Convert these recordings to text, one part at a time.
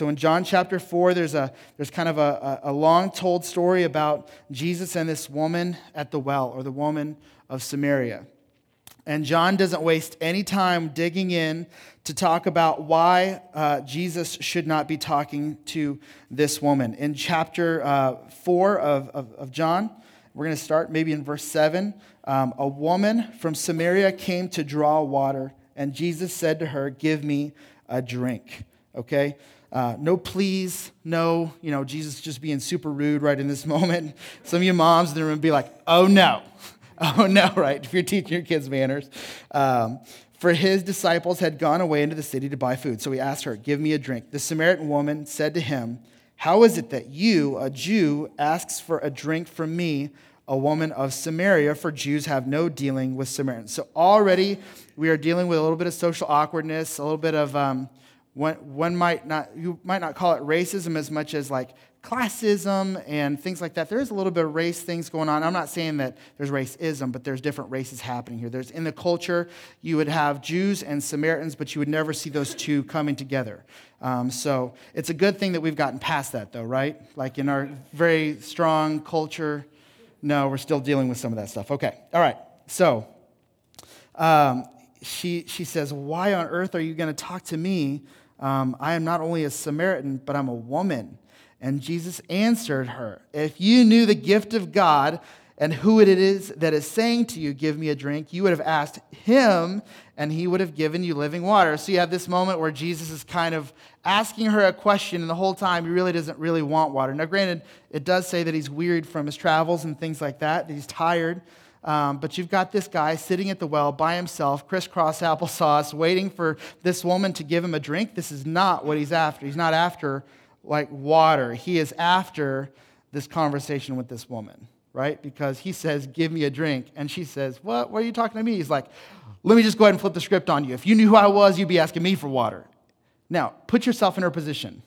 So in John chapter 4, there's, a, there's kind of a, a, long told story about Jesus and this woman at the well, or the woman of Samaria. And John doesn't waste any time digging in to talk about why uh, Jesus should not be talking to this woman. In chapter uh, 4 of, of, of, John, we're going to start maybe in verse 7. Um, a woman from Samaria came to draw water, and Jesus said to her, Give me a drink. Okay? Uh, no please, no, you know, Jesus just being super rude right in this moment. Some of you moms in the room be like, oh no. Oh, no, right? If you're teaching your kids manners. Um, for his disciples had gone away into the city to buy food. So he asked her, Give me a drink. The Samaritan woman said to him, How is it that you, a Jew, asks for a drink from me, a woman of Samaria? For Jews have no dealing with Samaritans. So already we are dealing with a little bit of social awkwardness, a little bit of. Um, one, might not you might not call it racism as much as like classism and things like that. There is a little bit of race things going on. I'm not saying that there's racism, but there's different races happening here. There's in the culture, you would have Jews and Samaritans, but you would never see those two coming together. Um, so it's a good thing that we've gotten past that, though, right? Like in our very strong culture, no, we're still dealing with some of that stuff. Okay, all right. So um, she, she says, Why on earth are you going to talk to me? Um, I am not only a Samaritan, but I'm a woman. And Jesus answered her, If you knew the gift of God and who it is that is saying to you, Give me a drink, you would have asked him, and he would have given you living water. So you have this moment where Jesus is kind of asking her a question, and the whole time he really doesn't really want water. Now, granted, it does say that he's wearied from his travels and things like that, that he's tired. Um, but you've got this guy sitting at the well by himself, crisscross applesauce, waiting for this woman to give him a drink. This is not what he's after. He's not after like water. He is after this conversation with this woman, right? Because he says, Give me a drink. And she says, What? What are you talking to me? He's like, Let me just go ahead and flip the script on you. If you knew who I was, you'd be asking me for water. Now, put yourself in her position.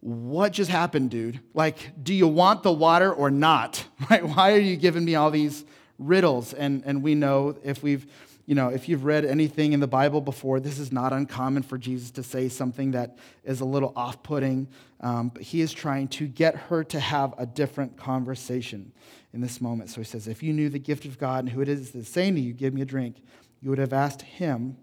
What just happened, dude? Like, do you want the water or not? Right? Why are you giving me all these riddles? And, and we know if we've you know, if you've read anything in the Bible before, this is not uncommon for Jesus to say something that is a little off putting. Um, but he is trying to get her to have a different conversation in this moment. So he says, If you knew the gift of God and who it is that's saying to you, Give me a drink, you would have asked him,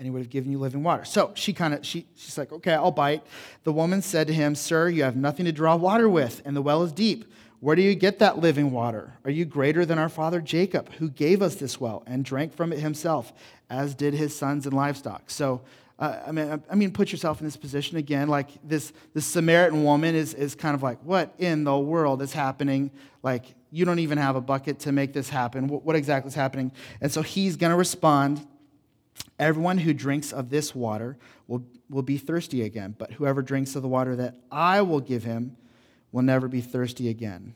and he would have given you living water. So she kind of, she, she's like, Okay, I'll bite. The woman said to him, Sir, you have nothing to draw water with, and the well is deep. Where do you get that living water? Are you greater than our father Jacob, who gave us this well and drank from it himself, as did his sons and livestock? So, uh, I, mean, I mean, put yourself in this position again. Like this, this Samaritan woman is, is kind of like, what in the world is happening? Like, you don't even have a bucket to make this happen. What, what exactly is happening? And so he's going to respond Everyone who drinks of this water will, will be thirsty again, but whoever drinks of the water that I will give him, will never be thirsty again.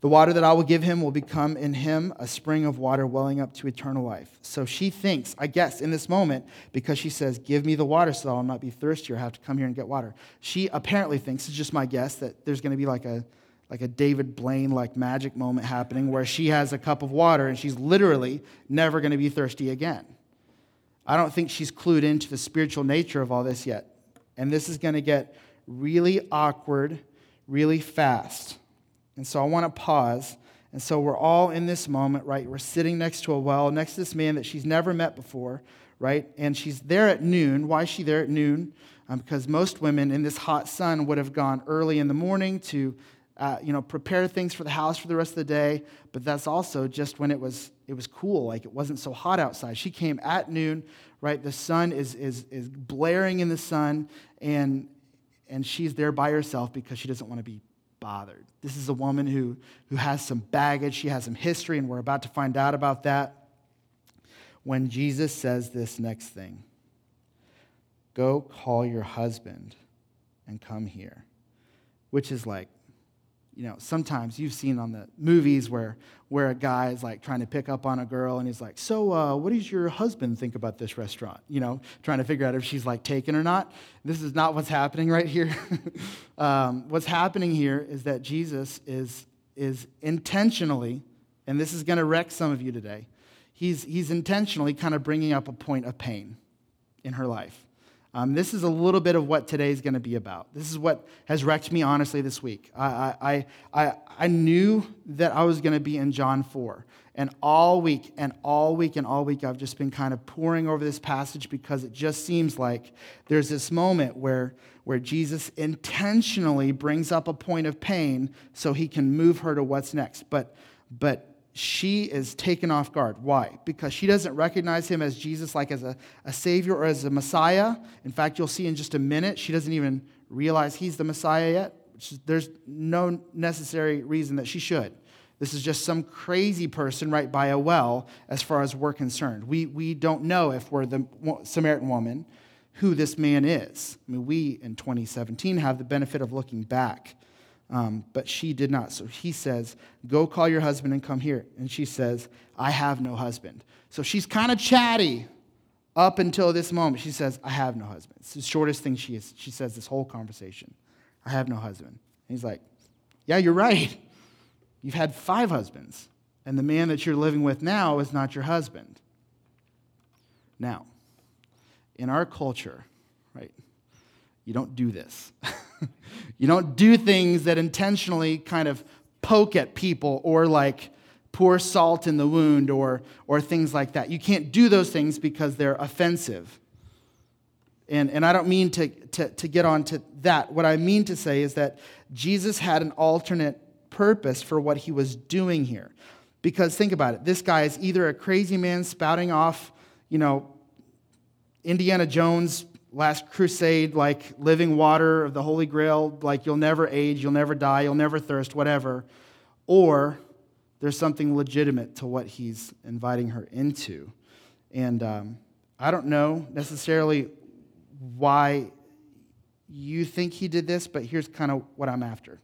The water that I will give him will become in him a spring of water welling up to eternal life. So she thinks, I guess, in this moment, because she says, Give me the water so that I'll not be thirsty or have to come here and get water. She apparently thinks, it's just my guess, that there's going to be like a, like a David Blaine like magic moment happening where she has a cup of water and she's literally never going to be thirsty again. I don't think she's clued into the spiritual nature of all this yet. And this is going to get really awkward really fast. And so I want to pause. And so we're all in this moment, right? We're sitting next to a well, next to this man that she's never met before, right? And she's there at noon. Why is she there at noon? Um, because most women in this hot sun would have gone early in the morning to, uh, you know, prepare things for the house for the rest of the day. But that's also just when it was it was cool, like it wasn't so hot outside. She came at noon, right? The sun is is is blaring in the sun, and and she's there by herself because she doesn't want to be bothered. This is a woman who, who has some baggage, she has some history, and we're about to find out about that when Jesus says this next thing Go call your husband and come here, which is like, you know, sometimes you've seen on the movies where, where a guy is like trying to pick up on a girl and he's like, So, uh, what does your husband think about this restaurant? You know, trying to figure out if she's like taken or not. This is not what's happening right here. um, what's happening here is that Jesus is, is intentionally, and this is going to wreck some of you today, he's, he's intentionally kind of bringing up a point of pain in her life. Um, this is a little bit of what today's going to be about. This is what has wrecked me, honestly, this week. I, I, I, I knew that I was going to be in John 4. And all week and all week and all week, I've just been kind of poring over this passage because it just seems like there's this moment where, where Jesus intentionally brings up a point of pain so he can move her to what's next. But, but she is taken off guard. Why? Because she doesn't recognize him as Jesus, like as a, a Savior or as a Messiah. In fact, you'll see in just a minute, she doesn't even realize he's the Messiah yet. There's no necessary reason that she should. This is just some crazy person right by a well, as far as we're concerned. We, we don't know if we're the Samaritan woman who this man is. I mean, we in 2017 have the benefit of looking back um, but she did not. So he says, Go call your husband and come here. And she says, I have no husband. So she's kind of chatty up until this moment. She says, I have no husband. It's the shortest thing she, is, she says this whole conversation. I have no husband. And he's like, Yeah, you're right. You've had five husbands, and the man that you're living with now is not your husband. Now, in our culture, right, you don't do this. you don't do things that intentionally kind of poke at people or like pour salt in the wound or, or things like that. You can't do those things because they're offensive. And, and I don't mean to, to, to get on to that. What I mean to say is that Jesus had an alternate purpose for what he was doing here. Because think about it this guy is either a crazy man spouting off, you know, Indiana Jones last crusade, like living water of the Holy Grail, like you'll never age, you'll never die, you'll never thirst, whatever. Or there's something legitimate to what he's inviting her into. And um, I don't know necessarily why you think he did this, but here's kind of what I'm after.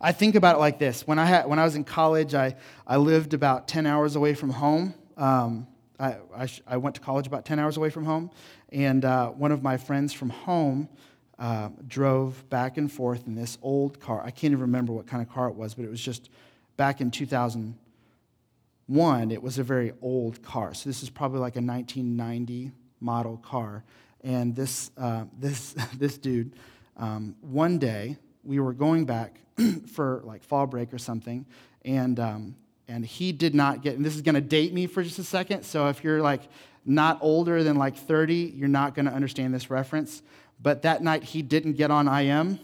I think about it like this. When I, had, when I was in college, I, I lived about 10 hours away from home. Um, I, I, I, went to college about 10 hours away from home, and uh, one of my friends from home uh, drove back and forth in this old car. I can't even remember what kind of car it was, but it was just back in 2001. It was a very old car. So this is probably like a 1990 model car. And this, uh, this, this dude, um, one day, we were going back for like fall break or something, and um, and he did not get, and this is going to date me for just a second. So if you're like not older than like 30, you're not going to understand this reference. But that night he didn't get on IM.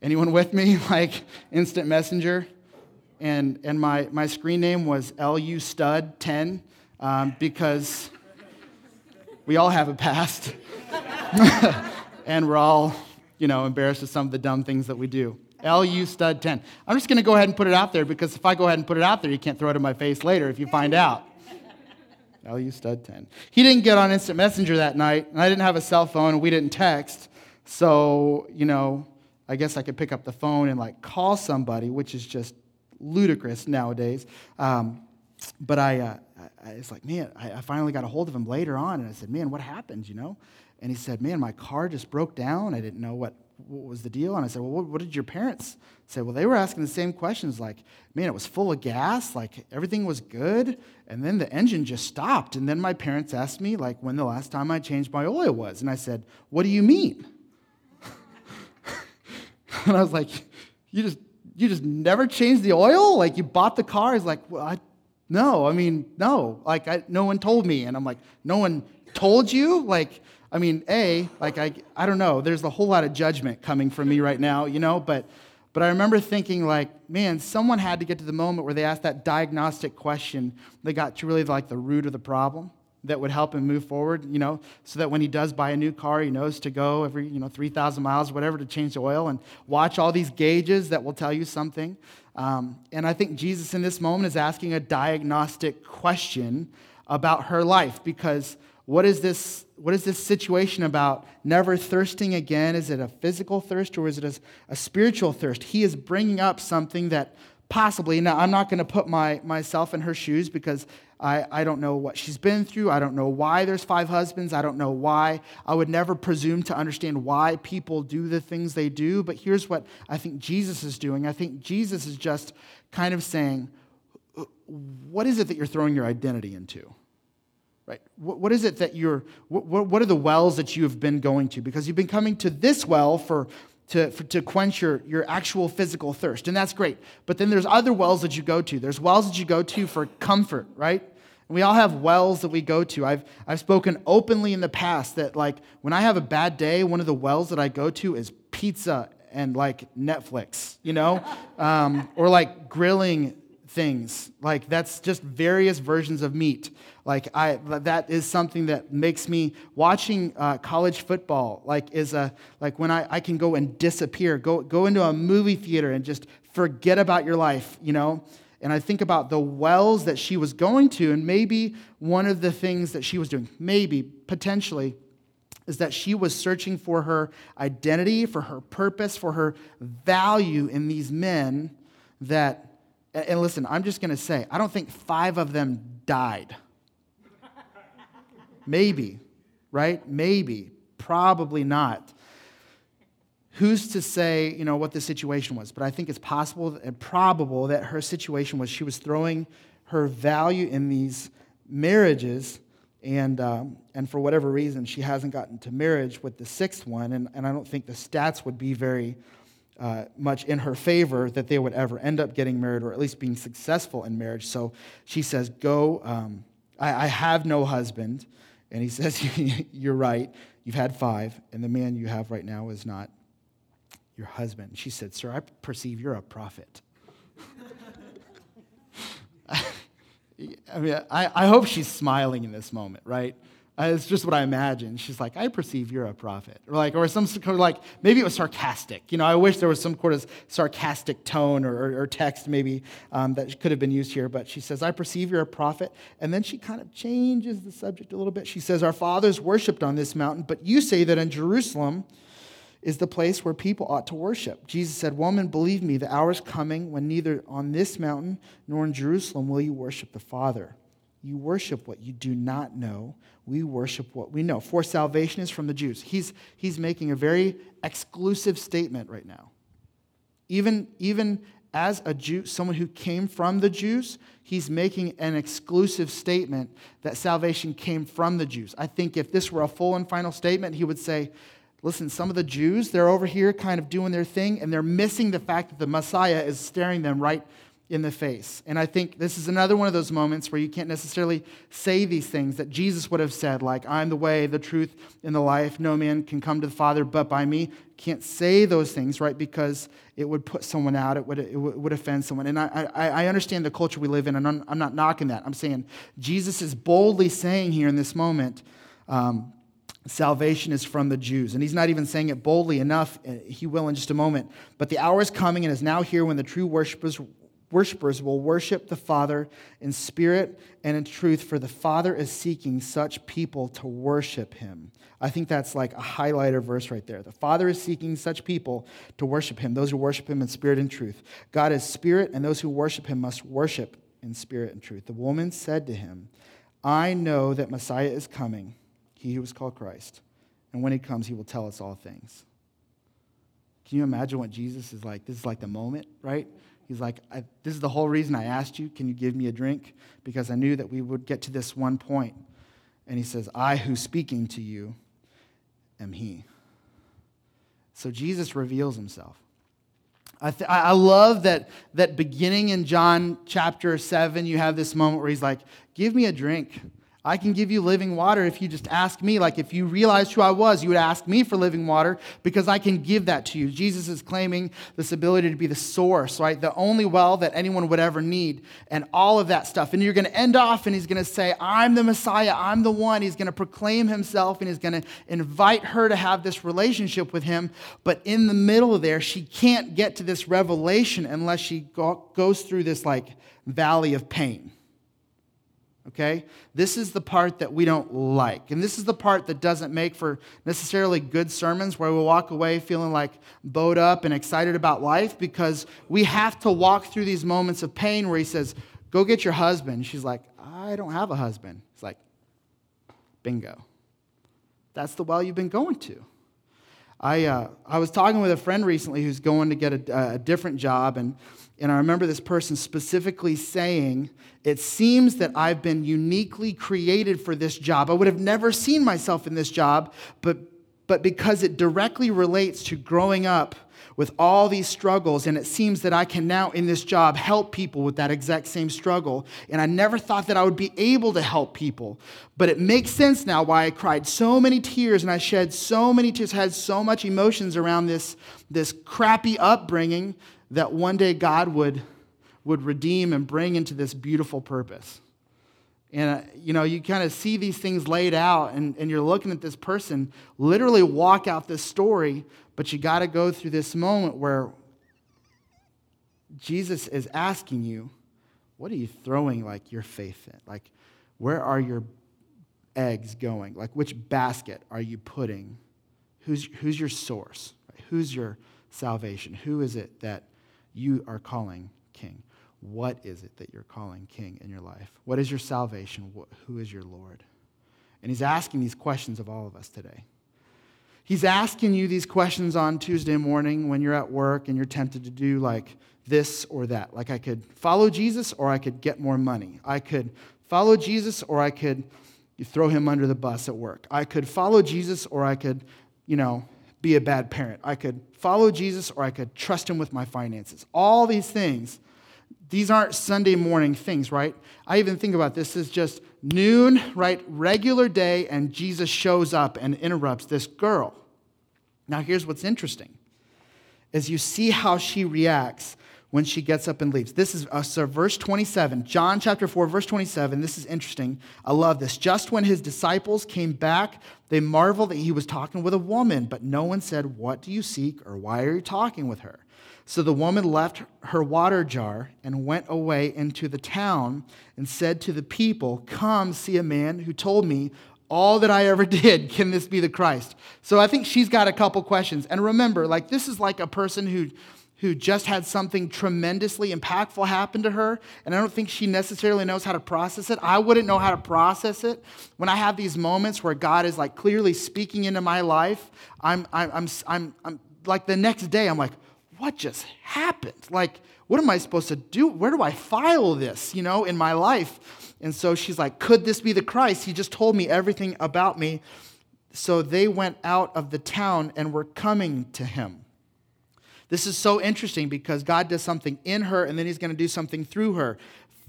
Anyone with me? Like instant messenger. And, and my, my screen name was LU Stud 10 um, because we all have a past. and we're all, you know, embarrassed with some of the dumb things that we do. LU stud 10. I'm just going to go ahead and put it out there because if I go ahead and put it out there, you can't throw it in my face later if you find out. LU stud 10. He didn't get on instant messenger that night, and I didn't have a cell phone, and we didn't text. So, you know, I guess I could pick up the phone and like call somebody, which is just ludicrous nowadays. Um, but I, uh, I was like, man, I, I finally got a hold of him later on, and I said, man, what happened, you know? And he said, man, my car just broke down. I didn't know what what was the deal? And I said, well, what, what, did your parents say? Well, they were asking the same questions like, man, it was full of gas, like everything was good. And then the engine just stopped. And then my parents asked me, like, when the last time I changed my oil was. And I said, what do you mean? and I was like, you just, you just never changed the oil? Like, you bought the car? He's like, well, I, no, I mean, no. Like, I, no one told me. And I'm like, no one told you? Like, I mean, A, like, I, I don't know, there's a whole lot of judgment coming from me right now, you know, but, but I remember thinking, like, man, someone had to get to the moment where they asked that diagnostic question that got to really, like, the root of the problem that would help him move forward, you know, so that when he does buy a new car, he knows to go every, you know, 3,000 miles, whatever, to change the oil and watch all these gauges that will tell you something. Um, and I think Jesus in this moment is asking a diagnostic question about her life because what is this what is this situation about? Never thirsting again? Is it a physical thirst or is it a, a spiritual thirst? He is bringing up something that possibly now i'm not going to put my, myself in her shoes because I, I don't know what she's been through. I don't know why there's five husbands. I don't know why. I would never presume to understand why people do the things they do but here's what i think jesus is doing. I think jesus is just kind of saying what is it that you're throwing your identity into Right? What, what is it that you're, what, what are the wells that you have been going to? Because you've been coming to this well for, to, for, to quench your, your actual physical thirst, and that's great. But then there's other wells that you go to. There's wells that you go to for comfort, right? And we all have wells that we go to. I've, I've spoken openly in the past that, like, when I have a bad day, one of the wells that I go to is pizza and, like, Netflix, you know? Um, or, like, grilling things. Like, that's just various versions of meat. Like, I, that is something that makes me, watching uh, college football, like, is a, like, when I, I can go and disappear, go, go into a movie theater and just forget about your life, you know? And I think about the wells that she was going to, and maybe one of the things that she was doing, maybe, potentially, is that she was searching for her identity, for her purpose, for her value in these men that, and listen, I'm just going to say, I don't think five of them died. Maybe, right? Maybe. Probably not. Who's to say, you know, what the situation was? But I think it's possible and probable that her situation was she was throwing her value in these marriages, and, um, and for whatever reason, she hasn't gotten to marriage with the sixth one. And, and I don't think the stats would be very uh, much in her favor that they would ever end up getting married or at least being successful in marriage. So she says, Go, um, I, I have no husband. And he says, You're right. You've had five, and the man you have right now is not your husband. She said, Sir, I perceive you're a prophet. I mean, I, I hope she's smiling in this moment, right? Uh, it's just what I imagine. She's like, I perceive you're a prophet. Or like, or some sort of like, maybe it was sarcastic. You know, I wish there was some sort of sarcastic tone or, or, or text maybe um, that could have been used here. But she says, I perceive you're a prophet. And then she kind of changes the subject a little bit. She says, Our fathers worshiped on this mountain, but you say that in Jerusalem is the place where people ought to worship. Jesus said, Woman, believe me, the hour is coming when neither on this mountain nor in Jerusalem will you worship the Father. You worship what you do not know. We worship what we know. For salvation is from the Jews. He's, he's making a very exclusive statement right now. Even, even as a Jew, someone who came from the Jews, he's making an exclusive statement that salvation came from the Jews. I think if this were a full and final statement, he would say, Listen, some of the Jews, they're over here kind of doing their thing, and they're missing the fact that the Messiah is staring them right in the face. And I think this is another one of those moments where you can't necessarily say these things that Jesus would have said, like, I'm the way, the truth, and the life. No man can come to the Father but by me. Can't say those things, right? Because it would put someone out, it would, it would offend someone. And I, I, I understand the culture we live in, and I'm, I'm, not knocking that. I'm saying Jesus is boldly saying here in this moment, um, salvation is from the Jews. And he's not even saying it boldly enough. He will in just a moment. But the hour is coming and is now here when the true worshipers Worshippers will worship the Father in spirit and in truth, for the Father is seeking such people to worship him. I think that's like a highlighter verse right there. The Father is seeking such people to worship him, those who worship him in spirit and truth. God is spirit, and those who worship him must worship in spirit and truth. The woman said to him, I know that Messiah is coming, he who is called Christ. And when he comes, he will tell us all things. Can you imagine what Jesus is like? This is like the moment, right? He's like, This is the whole reason I asked you, can you give me a drink? Because I knew that we would get to this one point. And he says, I who speaking to you am he. So Jesus reveals himself. I, th- I love that, that beginning in John chapter 7, you have this moment where he's like, Give me a drink. I can give you living water if you just ask me. Like if you realized who I was, you would ask me for living water because I can give that to you. Jesus is claiming this ability to be the source, right? The only well that anyone would ever need, and all of that stuff. And you're going to end off and he's going to say, I'm the Messiah, I'm the one. He's going to proclaim himself and he's going to invite her to have this relationship with him. But in the middle of there, she can't get to this revelation unless she goes through this like valley of pain okay? This is the part that we don't like. And this is the part that doesn't make for necessarily good sermons where we walk away feeling like bowed up and excited about life because we have to walk through these moments of pain where he says, Go get your husband. She's like, I don't have a husband. It's like, bingo. That's the well you've been going to. I, uh, I was talking with a friend recently who's going to get a, a different job, and, and I remember this person specifically saying, It seems that I've been uniquely created for this job. I would have never seen myself in this job, but, but because it directly relates to growing up with all these struggles, and it seems that I can now, in this job, help people with that exact same struggle. And I never thought that I would be able to help people. But it makes sense now why I cried so many tears and I shed so many tears, had so much emotions around this, this crappy upbringing that one day God would, would redeem and bring into this beautiful purpose. And, uh, you know, you kind of see these things laid out, and, and you're looking at this person literally walk out this story but you got to go through this moment where Jesus is asking you, what are you throwing like your faith in? Like, where are your eggs going? Like, which basket are you putting? Who's, who's your source? Who's your salvation? Who is it that you are calling king? What is it that you're calling king in your life? What is your salvation? Who is your Lord? And he's asking these questions of all of us today. He's asking you these questions on Tuesday morning when you're at work and you're tempted to do like this or that. Like I could follow Jesus or I could get more money. I could follow Jesus or I could throw him under the bus at work. I could follow Jesus or I could, you know, be a bad parent. I could follow Jesus or I could trust him with my finances. All these things, these aren't Sunday morning things, right? I even think about this as just noon, right? Regular day, and Jesus shows up and interrupts this girl. Now, here's what's interesting is you see how she reacts when she gets up and leaves. This is uh, so verse 27, John chapter 4, verse 27. This is interesting. I love this. Just when his disciples came back, they marveled that he was talking with a woman, but no one said, What do you seek or why are you talking with her? So the woman left her water jar and went away into the town and said to the people, Come see a man who told me all that I ever did. Can this be the Christ? So I think she's got a couple questions. And remember, like, this is like a person who who just had something tremendously impactful happen to her, and I don't think she necessarily knows how to process it. I wouldn't know how to process it. When I have these moments where God is like clearly speaking into my life, I'm, I'm, I'm, I'm, I'm like the next day, I'm like, what just happened? Like, what am I supposed to do? Where do I file this, you know, in my life? And so she's like, could this be the Christ? He just told me everything about me. So they went out of the town and were coming to him. This is so interesting because God does something in her and then he's going to do something through her.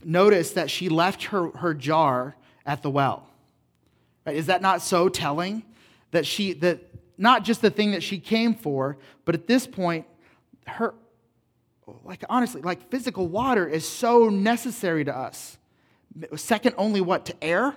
Notice that she left her, her jar at the well. Right? Is that not so telling? That she, that not just the thing that she came for, but at this point, her, like honestly, like physical water is so necessary to us. Second only what? To air?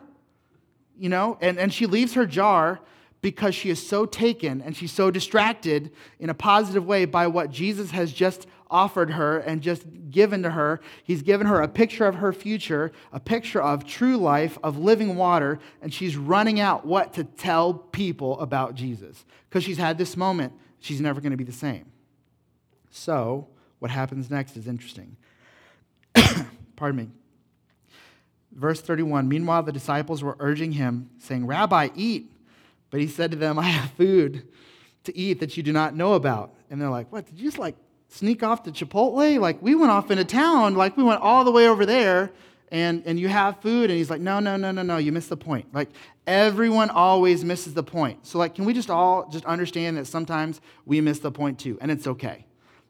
You know? And, and she leaves her jar because she is so taken and she's so distracted in a positive way by what Jesus has just offered her and just given to her. He's given her a picture of her future, a picture of true life, of living water, and she's running out what to tell people about Jesus. Because she's had this moment, she's never going to be the same. So, what happens next is interesting. Pardon me. Verse 31 Meanwhile, the disciples were urging him, saying, Rabbi, eat. But he said to them, I have food to eat that you do not know about. And they're like, What? Did you just like sneak off to Chipotle? Like, we went off into town. Like, we went all the way over there and, and you have food. And he's like, No, no, no, no, no. You missed the point. Like, everyone always misses the point. So, like, can we just all just understand that sometimes we miss the point too? And it's okay.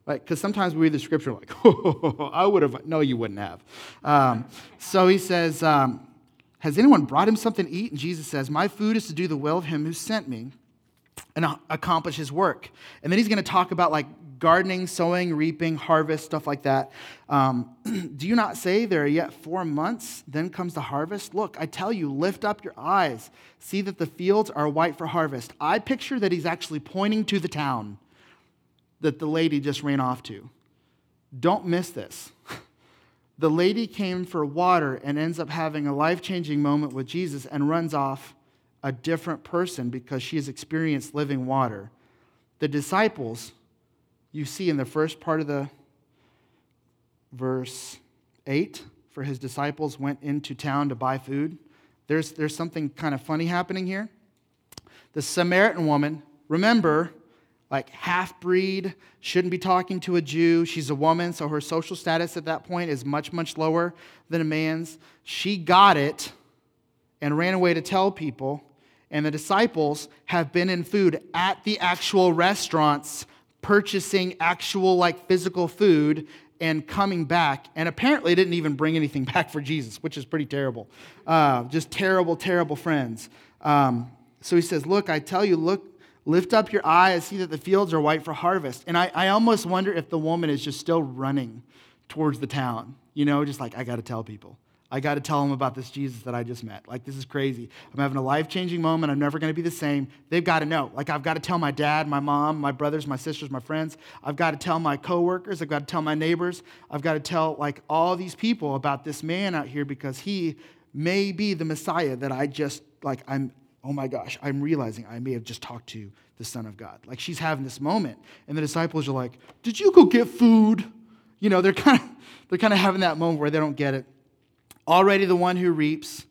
Like, because sometimes we read the scripture like, oh, I would have. No, you wouldn't have. Um, so he says, um, has anyone brought him something to eat? And Jesus says, My food is to do the will of him who sent me and accomplish his work. And then he's going to talk about like gardening, sowing, reaping, harvest, stuff like that. Um, do you not say there are yet four months? Then comes the harvest? Look, I tell you, lift up your eyes. See that the fields are white for harvest. I picture that he's actually pointing to the town that the lady just ran off to. Don't miss this. the lady came for water and ends up having a life changing moment with Jesus and runs off a different person because she has experienced living water. The disciples, you see in the first part of the verse 8, for his disciples went into town to buy food. There's, there's something kind of funny happening here. The Samaritan woman, remember, like half breed, shouldn't be talking to a Jew. She's a woman, so her social status at that point is much, much lower than a man's. She got it and ran away to tell people. And the disciples have been in food at the actual restaurants, purchasing actual, like, physical food and coming back. And apparently didn't even bring anything back for Jesus, which is pretty terrible. Uh, just terrible, terrible friends. Um, so he says, Look, I tell you, look Lift up your eyes, see that the fields are white for harvest. And I, I almost wonder if the woman is just still running towards the town, you know, just like, I got to tell people. I got to tell them about this Jesus that I just met. Like, this is crazy. I'm having a life changing moment. I'm never going to be the same. They've got to know. Like, I've got to tell my dad, my mom, my brothers, my sisters, my friends. I've got to tell my coworkers. I've got to tell my neighbors. I've got to tell, like, all these people about this man out here because he may be the Messiah that I just, like, I'm oh my gosh, I'm realizing I may have just talked to the Son of God. Like she's having this moment. And the disciples are like, Did you go get food? You know, they're kind of they're kind of having that moment where they don't get it. Already the one who reaps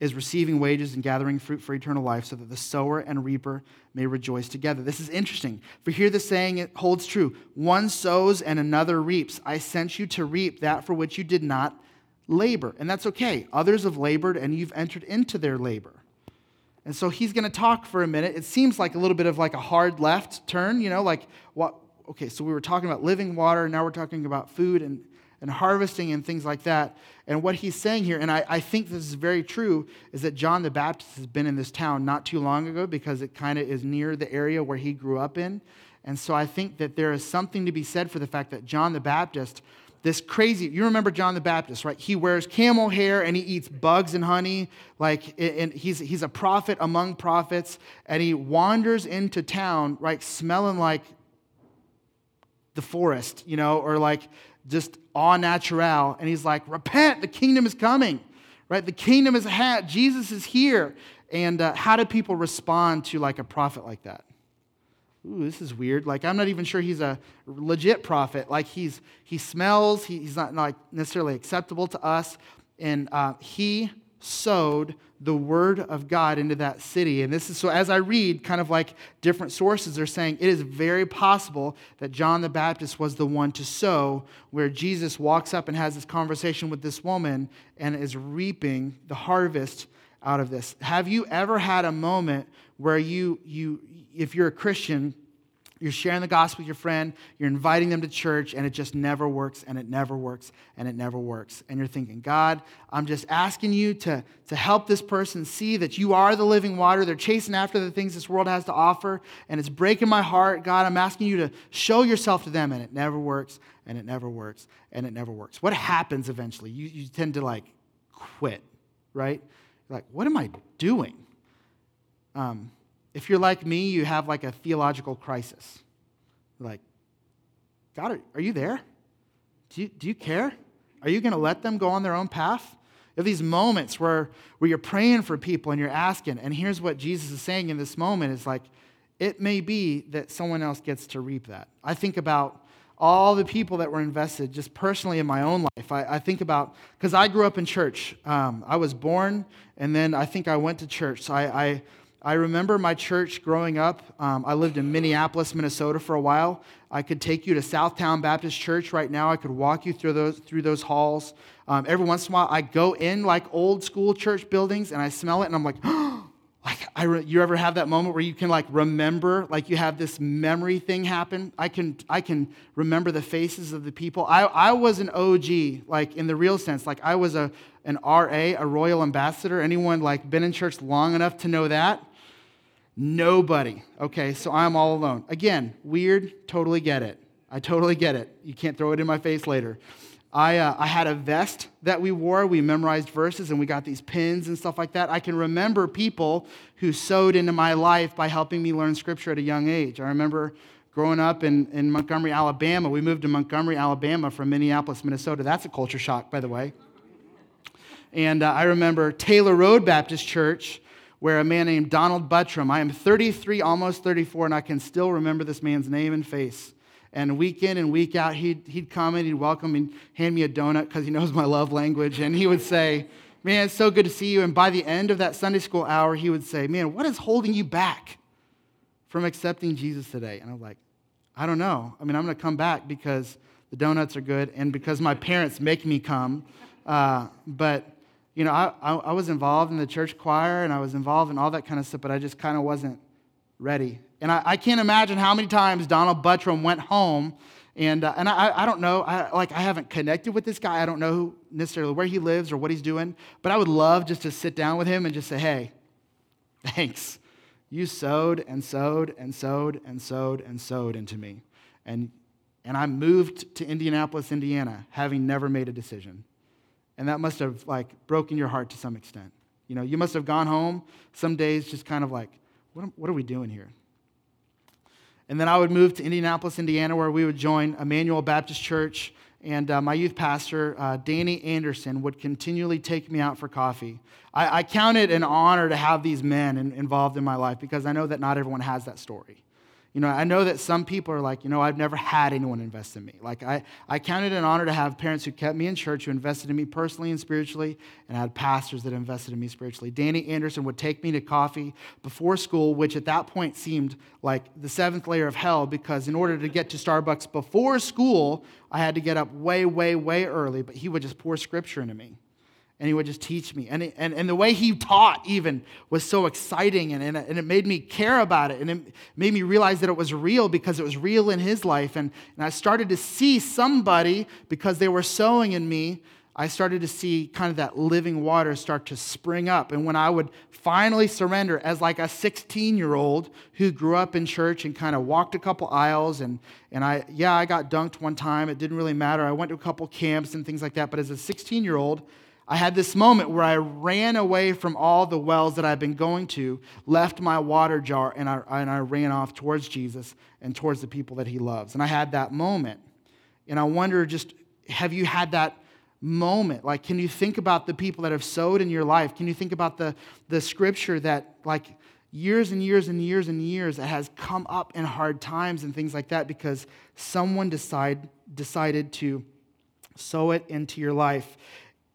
is receiving wages and gathering fruit for eternal life, so that the sower and reaper may rejoice together. This is interesting. For here the saying it holds true one sows and another reaps. I sent you to reap that for which you did not labor. And that's okay. Others have labored, and you've entered into their labor. And so he's going to talk for a minute. It seems like a little bit of like a hard left turn, you know, like what okay, so we were talking about living water, and now we're talking about food and, and harvesting and things like that. And what he's saying here, and I, I think this is very true, is that John the Baptist has been in this town not too long ago because it kind of is near the area where he grew up in. And so I think that there is something to be said for the fact that John the Baptist this crazy you remember john the baptist right? He wears camel hair and he eats bugs and honey like and he's, he's a prophet among prophets and he wanders into town right smelling like the forest you know or like just au natural and he's like repent the kingdom is coming right? The kingdom is ahead. Jesus is here. And uh, how do people respond to like a prophet like that ooh, this is weird. Like, I'm not even sure he's a legit prophet. Like, he's, he smells, he, he's not like necessarily acceptable to us. And uh, he sowed the word of God into that city. And this is so, as I read kind of like different sources, they're saying it is very possible that John the Baptist was the one to sow, where Jesus walks up and has this conversation with this woman and is reaping the harvest out of this. Have you ever had a moment where you, you, if you're a Christian, you're sharing the gospel with your friend, you're inviting them to church, and it just never works, and it never works, and it never works. And you're thinking, God, I'm just asking you to, to help this person see that you are the living water. They're chasing after the things this world has to offer, and it's breaking my heart. God, I'm asking you to show yourself to them, and it never works, and it never works, and it never works. What happens eventually? You, you tend to like quit, right? Like, what am I doing? Um, if you're like me, you have like a theological crisis. like, God, are, you there? Do you, do you care? Are you going to let them go on their own path? You have these moments where, where you're praying for people and you're asking, and here's what Jesus is saying in this moment is like, it may be that someone else gets to reap that. I think about all the people that were invested just personally in my own life. I, I think about, because I grew up in church. Um, I was born, and then I think I went to church. So I, I I remember my church growing up. Um, I lived in Minneapolis, Minnesota for a while. I could take you to Southtown Baptist Church right now. I could walk you through those, through those halls. Um, every once in a while, I go in like old school church buildings and I smell it and I'm like, like I re- you ever have that moment where you can like remember, like you have this memory thing happen? I can, I can remember the faces of the people. I, I was an OG, like in the real sense. Like I was a, an RA, a royal ambassador. Anyone like been in church long enough to know that? Nobody. Okay, so I'm all alone. Again, weird, totally get it. I totally get it. You can't throw it in my face later. I, uh, I had a vest that we wore. We memorized verses and we got these pins and stuff like that. I can remember people who sowed into my life by helping me learn scripture at a young age. I remember growing up in, in Montgomery, Alabama. We moved to Montgomery, Alabama from Minneapolis, Minnesota. That's a culture shock, by the way. And uh, I remember Taylor Road Baptist Church where a man named Donald Buttram, I am 33, almost 34, and I can still remember this man's name and face. And week in and week out, he'd, he'd come and he'd welcome and hand me a donut because he knows my love language. And he would say, Man, it's so good to see you. And by the end of that Sunday school hour, he would say, Man, what is holding you back from accepting Jesus today? And I'm like, I don't know. I mean, I'm going to come back because the donuts are good and because my parents make me come. Uh, but, you know, I, I, I was involved in the church choir and I was involved in all that kind of stuff, but I just kind of wasn't ready. And I, I, can't imagine how many times Donald Buttram went home. And, uh, and I, I don't know, I, like I haven't connected with this guy. I don't know necessarily where he lives or what he's doing, but I would love just to sit down with him and just say, hey, thanks. You sowed and sowed and sowed and sowed and sowed into me. And, and I moved to Indianapolis, Indiana, having never made a decision. And that must have like broken your heart to some extent. You know, you must have gone home some days just kind of like, what, what are we doing here? And then I would move to Indianapolis, Indiana, where we would join Emmanuel Baptist Church. And uh, my youth pastor, uh, Danny Anderson, would continually take me out for coffee. I, I count it an honor to have these men in, involved in my life because I know that not everyone has that story. You know, I know that some people are like, you know, I've never had anyone invest in me. Like, I, I counted it an honor to have parents who kept me in church, who invested in me personally and spiritually, and I had pastors that invested in me spiritually. Danny Anderson would take me to coffee before school, which at that point seemed like the seventh layer of hell because in order to get to Starbucks before school, I had to get up way, way, way early, but he would just pour scripture into me and he would just teach me. And, and, and the way he taught, even, was so exciting, and, and, and it made me care about it. And it made me realize that it was real because it was real in his life. And, and I started to see somebody, because they were sowing in me, I started to see kind of that living water start to spring up. And when I would finally surrender as like a 16 year old who grew up in church and kind of walked a couple aisles, and, and I, yeah, I got dunked one time. It didn't really matter. I went to a couple camps and things like that. But as a 16 year old, I had this moment where I ran away from all the wells that I've been going to, left my water jar, and I, and I ran off towards Jesus and towards the people that he loves. And I had that moment. And I wonder just, have you had that moment? Like, can you think about the people that have sowed in your life? Can you think about the, the scripture that, like, years and years and years and years that has come up in hard times and things like that because someone decide, decided to sow it into your life?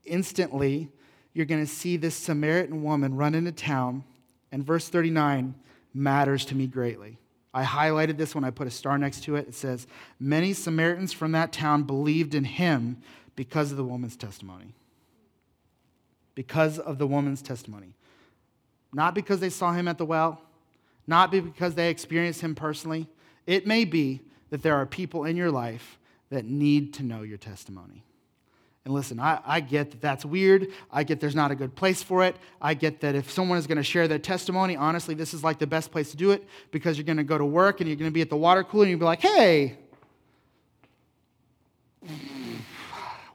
Instantly, you're going to see this Samaritan woman run into town, and verse 39 matters to me greatly. I highlighted this when I put a star next to it. It says, Many Samaritans from that town believed in him because of the woman's testimony. Because of the woman's testimony. Not because they saw him at the well, not because they experienced him personally. It may be that there are people in your life that need to know your testimony. And listen, I, I, get that that's weird. I get there's not a good place for it. I get that if someone is going to share their testimony, honestly, this is like the best place to do it because you're going to go to work and you're going to be at the water cooler and you'll be like, hey,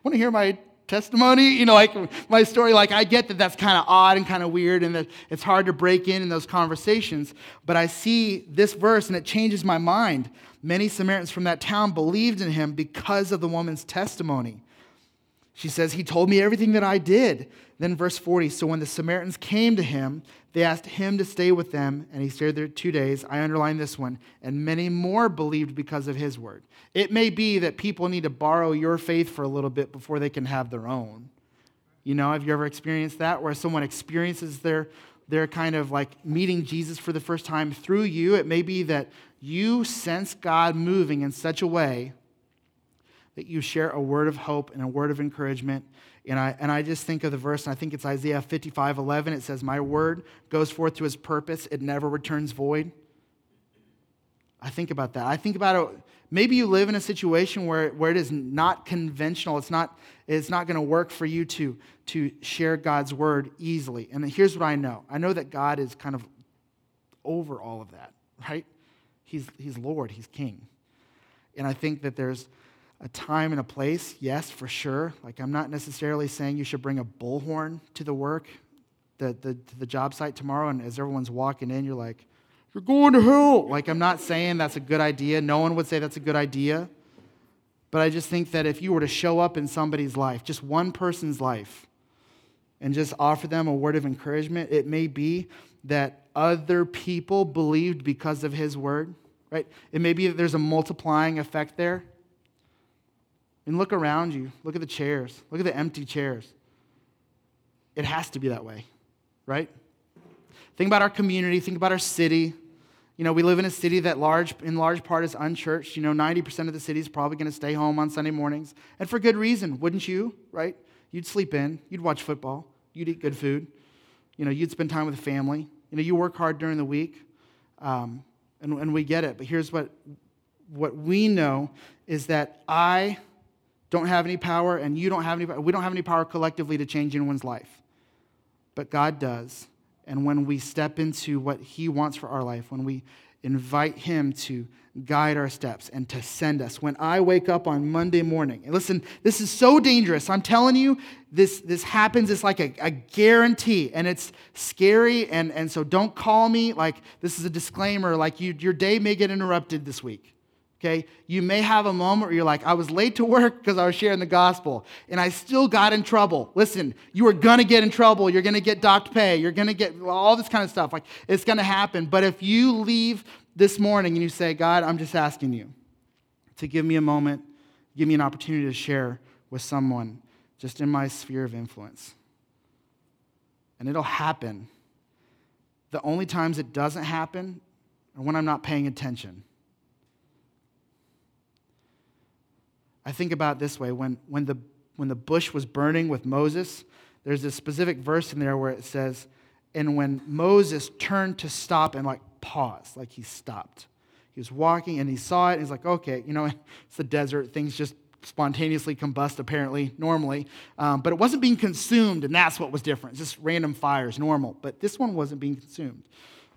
want to hear my testimony? You know, like my story. Like, I get that that's kind of odd and kind of weird and that it's hard to break in in those conversations. But I see this verse and it changes my mind. Many Samaritans from that town believed in him because of the woman's testimony. She says, He told me everything that I did. Then, verse 40 So when the Samaritans came to him, they asked him to stay with them, and he stayed there two days. I underline this one. And many more believed because of his word. It may be that people need to borrow your faith for a little bit before they can have their own. You know, have you ever experienced that where someone experiences their, their kind of like meeting Jesus for the first time through you? It may be that you sense God moving in such a way that you share a word of hope and a word of encouragement. And I, and I just think of the verse, and I think it's Isaiah 55 11. It says, My word goes forth to his purpose, it never returns void. I think about that. I think about it. Maybe you live in a situation where, where it is not conventional. It's not, it's not going to work for you to, to share God's word easily. And here's what I know I know that God is kind of over all of that, right? He's, he's Lord, He's King. And I think that there's a time and a place, yes, for sure. Like, I'm not necessarily saying you should bring a bullhorn to the work, the, the, to the job site tomorrow, and as everyone's walking in, you're like, you're going to hell. Like, I'm not saying that's a good idea. No one would say that's a good idea. But I just think that if you were to show up in somebody's life, just one person's life, and just offer them a word of encouragement, it may be that other people believed because of his word, right? It may be that there's a multiplying effect there. And look around you. Look at the chairs. Look at the empty chairs. It has to be that way, right? Think about our community. Think about our city. You know, we live in a city that large, in large part is unchurched. You know, 90% of the city is probably going to stay home on Sunday mornings. And for good reason, wouldn't you, right? You'd sleep in, you'd watch football, you'd eat good food. You know, you'd spend time with the family. You know, you work hard during the week. Um, and, and we get it. But here's what, what we know is that I don't have any power and you don't have any we don't have any power collectively to change anyone's life. But God does. And when we step into what He wants for our life, when we invite Him to guide our steps and to send us. When I wake up on Monday morning, and listen, this is so dangerous. I'm telling you, this, this happens. It's like a, a guarantee, and it's scary. And, and so don't call me. Like, this is a disclaimer. Like, you, your day may get interrupted this week. Okay? You may have a moment where you're like, I was late to work because I was sharing the gospel and I still got in trouble. Listen, you are to get in trouble. You're to get docked pay. You're to get all this kind of stuff. Like, it's to happen. But if you leave this morning and you say, God, I'm just asking you to give me a moment, give me an opportunity to share with someone just in my sphere of influence. And it'll happen. The only times it doesn't happen are when I'm not paying attention. I think about this way when, when, the, when the bush was burning with Moses, there's a specific verse in there where it says, and when Moses turned to stop and like pause, like he stopped. He was walking and he saw it and he's like, okay, you know, it's the desert, things just spontaneously combust apparently, normally. Um, but it wasn't being consumed, and that's what was different. It's just random fires, normal. But this one wasn't being consumed.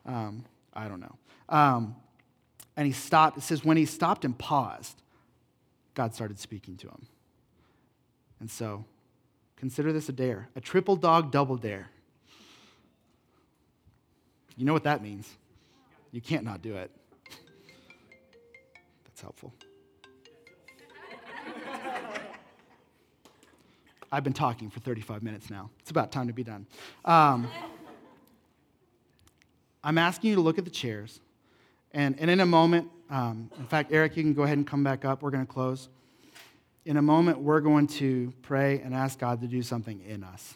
Um, I don't know. Um, and he stopped. It says, when he stopped and paused, God started speaking to him. And so, consider this a dare, a triple dog double dare. You know what that means. You can't not do it. That's helpful. I've been talking for 35 minutes now. It's about time to be done. Um, I'm asking you to look at the chairs. And, and in a moment, um, in fact, Eric, you can go ahead and come back up. We're going to close. In a moment, we're going to pray and ask God to do something in us.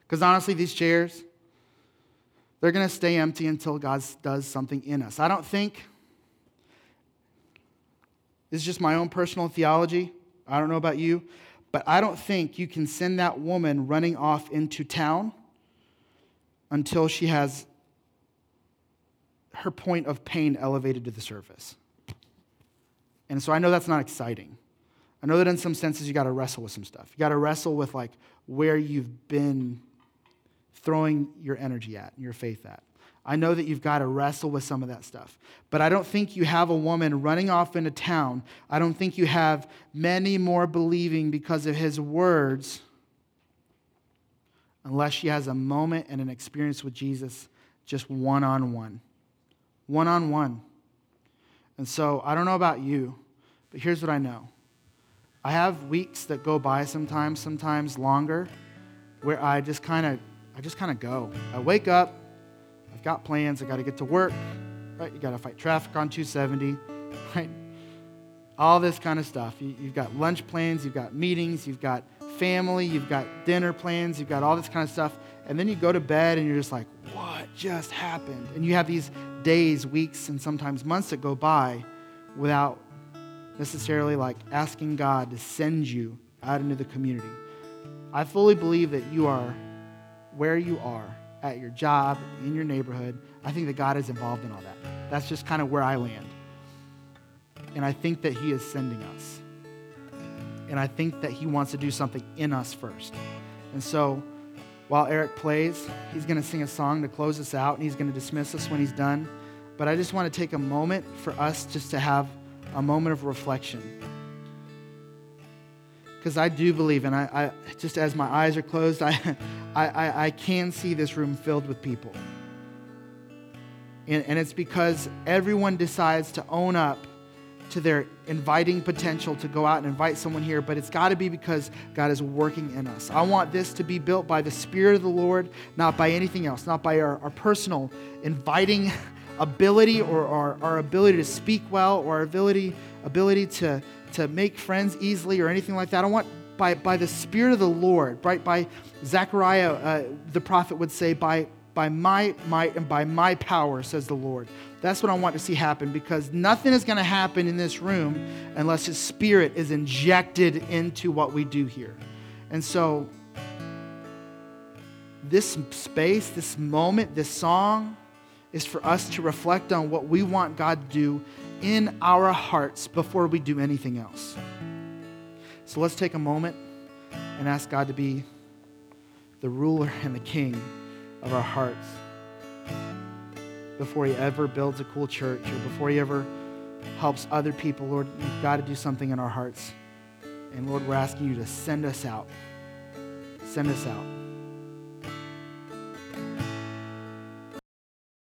Because honestly, these chairs, they're going to stay empty until God does something in us. I don't think, this is just my own personal theology. I don't know about you, but I don't think you can send that woman running off into town until she has her point of pain elevated to the surface. And so I know that's not exciting. I know that in some senses you got to wrestle with some stuff. You got to wrestle with like where you've been throwing your energy at, your faith at. I know that you've got to wrestle with some of that stuff. But I don't think you have a woman running off into town. I don't think you have many more believing because of his words unless she has a moment and an experience with Jesus just one on one. One on one. And so I don't know about you, but here's what I know I have weeks that go by sometimes, sometimes longer, where I just kind of I just kind of go. I wake up, I've got plans, I got to get to work, right? You got to fight traffic on 270, right? All this kind of stuff. You, have got lunch plans, you've got meetings, you've got family, you've got dinner plans, you've got all this kind of stuff. And then you go to bed and you're just like, what just happened? And you have these days, weeks, and sometimes months that go by without necessarily like asking God to send you out into the community. I fully believe that you are where you are at your job, in your neighborhood. I think that God is involved in all that. That's just kind of where I land. And I think that He is sending us. And I think that He wants to do something in us first. And so while Eric plays, he's going to sing a song to close us out, and he's going to dismiss us when he's done. But I just want to take a moment for us just to have a moment of reflection because I do believe, and I, I, just as my eyes are closed, I, I, I, can see this room filled with people. And, and it's because everyone decides to own up to their inviting potential to go out and invite someone here, but it's got to be because God is working in us. I want this to be built by the Spirit of the Lord, not by anything else, not by our, our personal inviting ability or our, our ability to speak well or our ability, ability to to make friends easily or anything like that. I want by, by the Spirit of the Lord, right? By Zechariah, uh, the prophet would say, by, by by my might and by my power, says the Lord. That's what I want to see happen because nothing is going to happen in this room unless His Spirit is injected into what we do here. And so, this space, this moment, this song is for us to reflect on what we want God to do in our hearts before we do anything else. So let's take a moment and ask God to be the ruler and the king of our hearts before he ever builds a cool church or before he ever helps other people. Lord, you've got to do something in our hearts. And Lord, we're asking you to send us out. Send us out.